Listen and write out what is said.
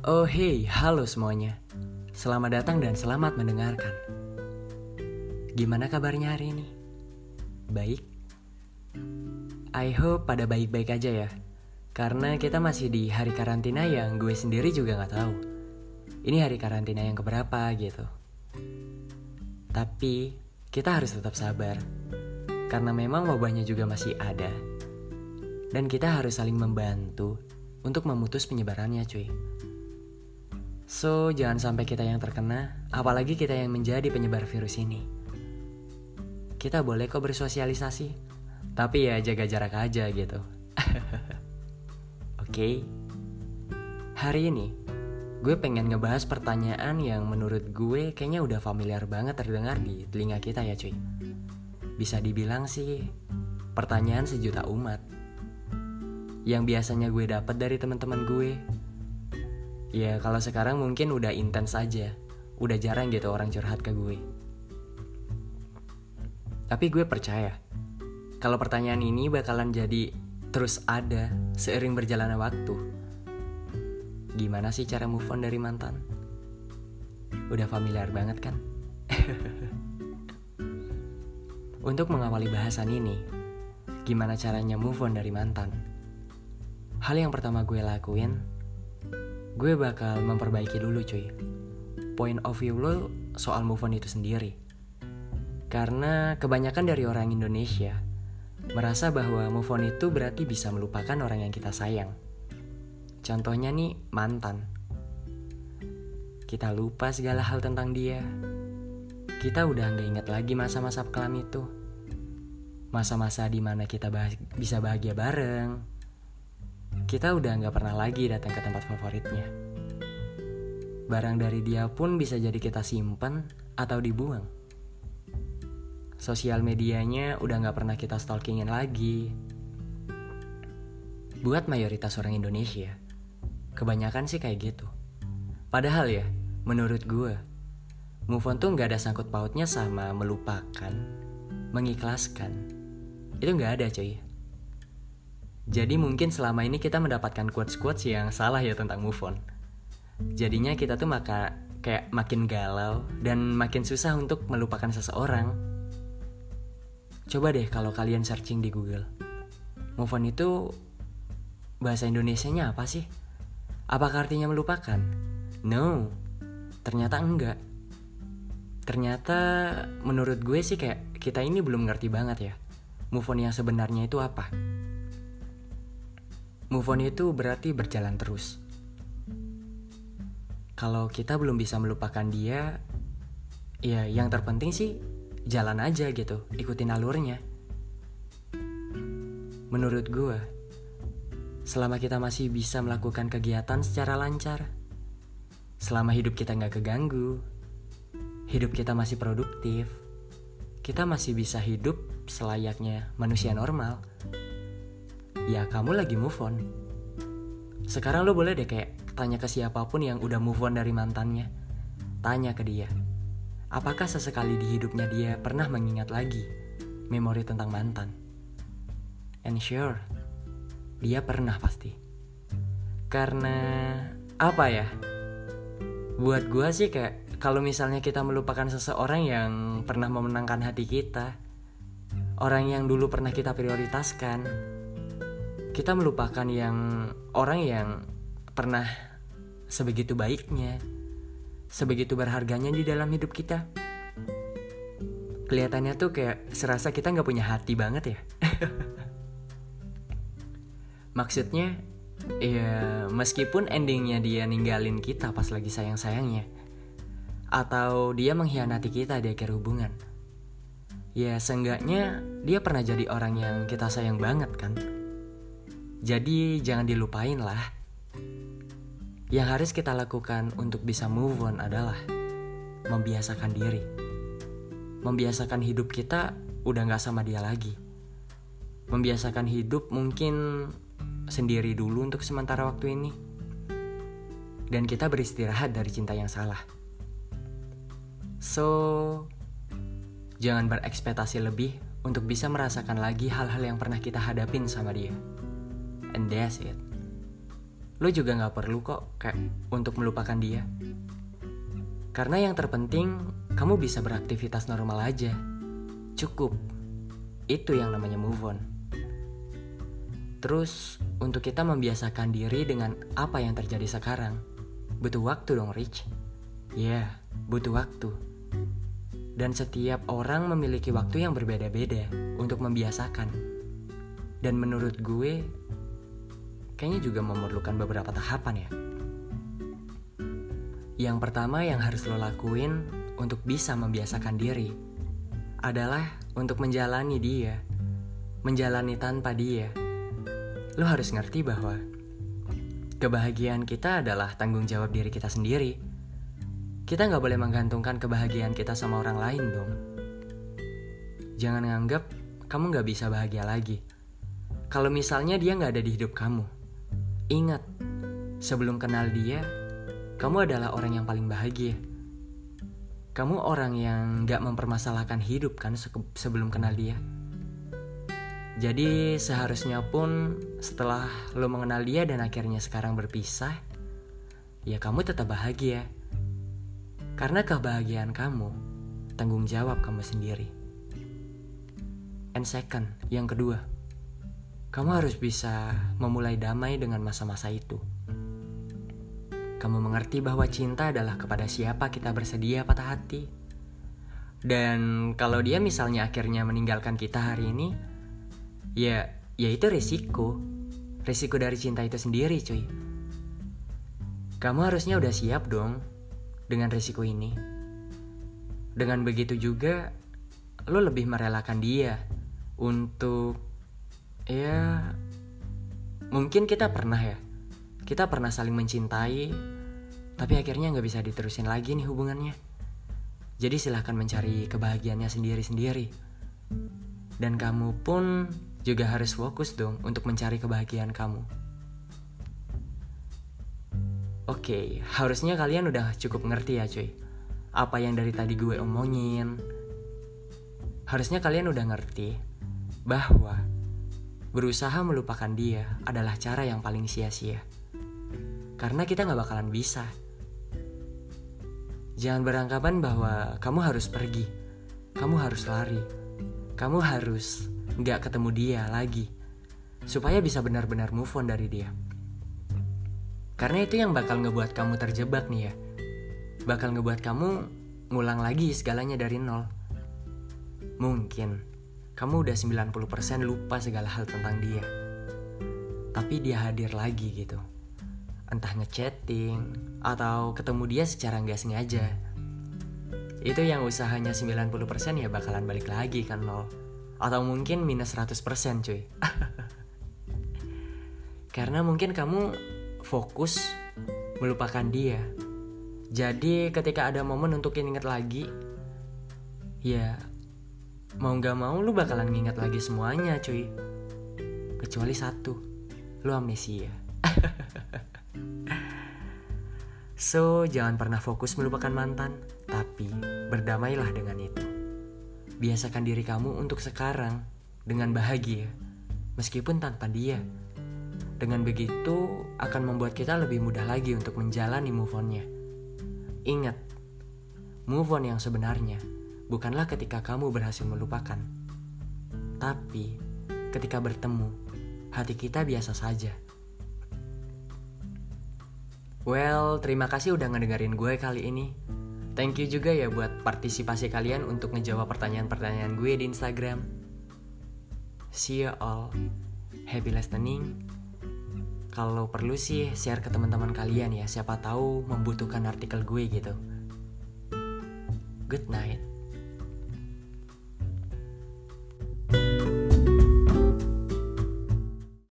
Oh hey, halo semuanya. Selamat datang dan selamat mendengarkan. Gimana kabarnya hari ini? Baik? I hope pada baik-baik aja ya. Karena kita masih di hari karantina yang gue sendiri juga gak tahu. Ini hari karantina yang keberapa gitu. Tapi kita harus tetap sabar. Karena memang wabahnya juga masih ada. Dan kita harus saling membantu untuk memutus penyebarannya cuy. So, jangan sampai kita yang terkena, apalagi kita yang menjadi penyebar virus ini. Kita boleh kok bersosialisasi, tapi ya jaga jarak aja gitu. Oke, okay. hari ini gue pengen ngebahas pertanyaan yang menurut gue kayaknya udah familiar banget terdengar di telinga kita ya cuy. Bisa dibilang sih pertanyaan sejuta umat. Yang biasanya gue dapat dari teman-teman gue Ya kalau sekarang mungkin udah intens aja Udah jarang gitu orang curhat ke gue Tapi gue percaya Kalau pertanyaan ini bakalan jadi terus ada seiring berjalannya waktu Gimana sih cara move on dari mantan? Udah familiar banget kan? Untuk mengawali bahasan ini Gimana caranya move on dari mantan? Hal yang pertama gue lakuin gue bakal memperbaiki dulu cuy. Point of view lo soal move on itu sendiri. Karena kebanyakan dari orang Indonesia merasa bahwa move on itu berarti bisa melupakan orang yang kita sayang. Contohnya nih mantan. Kita lupa segala hal tentang dia. Kita udah nggak ingat lagi masa-masa kelam itu. Masa-masa di mana kita bah bisa bahagia bareng kita udah nggak pernah lagi datang ke tempat favoritnya. Barang dari dia pun bisa jadi kita simpan atau dibuang. Sosial medianya udah nggak pernah kita stalkingin lagi. Buat mayoritas orang Indonesia, kebanyakan sih kayak gitu. Padahal ya, menurut gue, move on tuh nggak ada sangkut pautnya sama melupakan, mengikhlaskan. Itu nggak ada cuy. Jadi mungkin selama ini kita mendapatkan quotes-quotes yang salah ya tentang move on. Jadinya kita tuh maka kayak makin galau dan makin susah untuk melupakan seseorang. Coba deh kalau kalian searching di Google. Move on itu bahasa Indonesianya apa sih? Apakah artinya melupakan? No. Ternyata enggak. Ternyata menurut gue sih kayak kita ini belum ngerti banget ya. Move on yang sebenarnya itu apa? Move on itu berarti berjalan terus. Kalau kita belum bisa melupakan dia, ya yang terpenting sih jalan aja gitu, ikutin alurnya. Menurut gue, selama kita masih bisa melakukan kegiatan secara lancar, selama hidup kita nggak keganggu, hidup kita masih produktif, kita masih bisa hidup selayaknya manusia normal ya kamu lagi move on. Sekarang lo boleh deh kayak tanya ke siapa pun yang udah move on dari mantannya. Tanya ke dia, apakah sesekali di hidupnya dia pernah mengingat lagi memori tentang mantan? And sure, dia pernah pasti. Karena apa ya? Buat gue sih kayak kalau misalnya kita melupakan seseorang yang pernah memenangkan hati kita, orang yang dulu pernah kita prioritaskan, kita melupakan yang orang yang pernah sebegitu baiknya, sebegitu berharganya di dalam hidup kita. Kelihatannya tuh kayak serasa kita nggak punya hati banget ya. Maksudnya, ya meskipun endingnya dia ninggalin kita pas lagi sayang-sayangnya, atau dia mengkhianati kita di akhir hubungan, ya seenggaknya dia pernah jadi orang yang kita sayang banget kan. Jadi jangan dilupain lah. Yang harus kita lakukan untuk bisa move on adalah membiasakan diri. Membiasakan hidup kita udah gak sama dia lagi. Membiasakan hidup mungkin sendiri dulu untuk sementara waktu ini. Dan kita beristirahat dari cinta yang salah. So, jangan berekspektasi lebih untuk bisa merasakan lagi hal-hal yang pernah kita hadapin sama dia and that's it. lo juga gak perlu kok kayak untuk melupakan dia. Karena yang terpenting, kamu bisa beraktivitas normal aja. Cukup. Itu yang namanya move on. Terus, untuk kita membiasakan diri dengan apa yang terjadi sekarang, butuh waktu dong, Rich. Ya, yeah, butuh waktu. Dan setiap orang memiliki waktu yang berbeda-beda untuk membiasakan. Dan menurut gue, kayaknya juga memerlukan beberapa tahapan ya. Yang pertama yang harus lo lakuin untuk bisa membiasakan diri adalah untuk menjalani dia, menjalani tanpa dia. Lo harus ngerti bahwa kebahagiaan kita adalah tanggung jawab diri kita sendiri. Kita nggak boleh menggantungkan kebahagiaan kita sama orang lain dong. Jangan nganggap kamu nggak bisa bahagia lagi. Kalau misalnya dia nggak ada di hidup kamu, ingat sebelum kenal dia, kamu adalah orang yang paling bahagia. Kamu orang yang gak mempermasalahkan hidup kan sebelum kenal dia. Jadi seharusnya pun setelah lo mengenal dia dan akhirnya sekarang berpisah, ya kamu tetap bahagia. Karena kebahagiaan kamu, tanggung jawab kamu sendiri. And second, yang kedua, kamu harus bisa memulai damai dengan masa-masa itu. Kamu mengerti bahwa cinta adalah kepada siapa kita bersedia patah hati. Dan kalau dia misalnya akhirnya meninggalkan kita hari ini, ya, ya itu risiko. Risiko dari cinta itu sendiri, cuy. Kamu harusnya udah siap dong dengan risiko ini. Dengan begitu juga, lo lebih merelakan dia untuk, ya, mungkin kita pernah ya kita pernah saling mencintai, tapi akhirnya nggak bisa diterusin lagi nih hubungannya. Jadi silahkan mencari kebahagiaannya sendiri-sendiri. Dan kamu pun juga harus fokus dong untuk mencari kebahagiaan kamu. Oke, harusnya kalian udah cukup ngerti ya cuy. Apa yang dari tadi gue omongin. Harusnya kalian udah ngerti bahwa berusaha melupakan dia adalah cara yang paling sia-sia. Karena kita gak bakalan bisa. Jangan beranggapan bahwa kamu harus pergi. Kamu harus lari. Kamu harus gak ketemu dia lagi. Supaya bisa benar-benar move on dari dia. Karena itu yang bakal ngebuat kamu terjebak nih ya. Bakal ngebuat kamu ngulang lagi segalanya dari nol. Mungkin kamu udah 90% lupa segala hal tentang dia. Tapi dia hadir lagi gitu entah ngechatting atau ketemu dia secara nggak sengaja. Itu yang usahanya 90% ya bakalan balik lagi kan nol. Atau mungkin minus 100% cuy. Karena mungkin kamu fokus melupakan dia. Jadi ketika ada momen untuk inget lagi, ya mau gak mau lu bakalan nginget lagi semuanya cuy. Kecuali satu, lu amnesia. So, jangan pernah fokus melupakan mantan, tapi berdamailah dengan itu. Biasakan diri kamu untuk sekarang dengan bahagia, meskipun tanpa dia. Dengan begitu, akan membuat kita lebih mudah lagi untuk menjalani move on-nya. Ingat, move on yang sebenarnya bukanlah ketika kamu berhasil melupakan, tapi ketika bertemu, hati kita biasa saja Well, terima kasih udah ngedengerin gue kali ini. Thank you juga ya buat partisipasi kalian untuk ngejawab pertanyaan-pertanyaan gue di Instagram. See you all. Happy listening. Kalau perlu sih share ke teman-teman kalian ya, siapa tahu membutuhkan artikel gue gitu. Good night.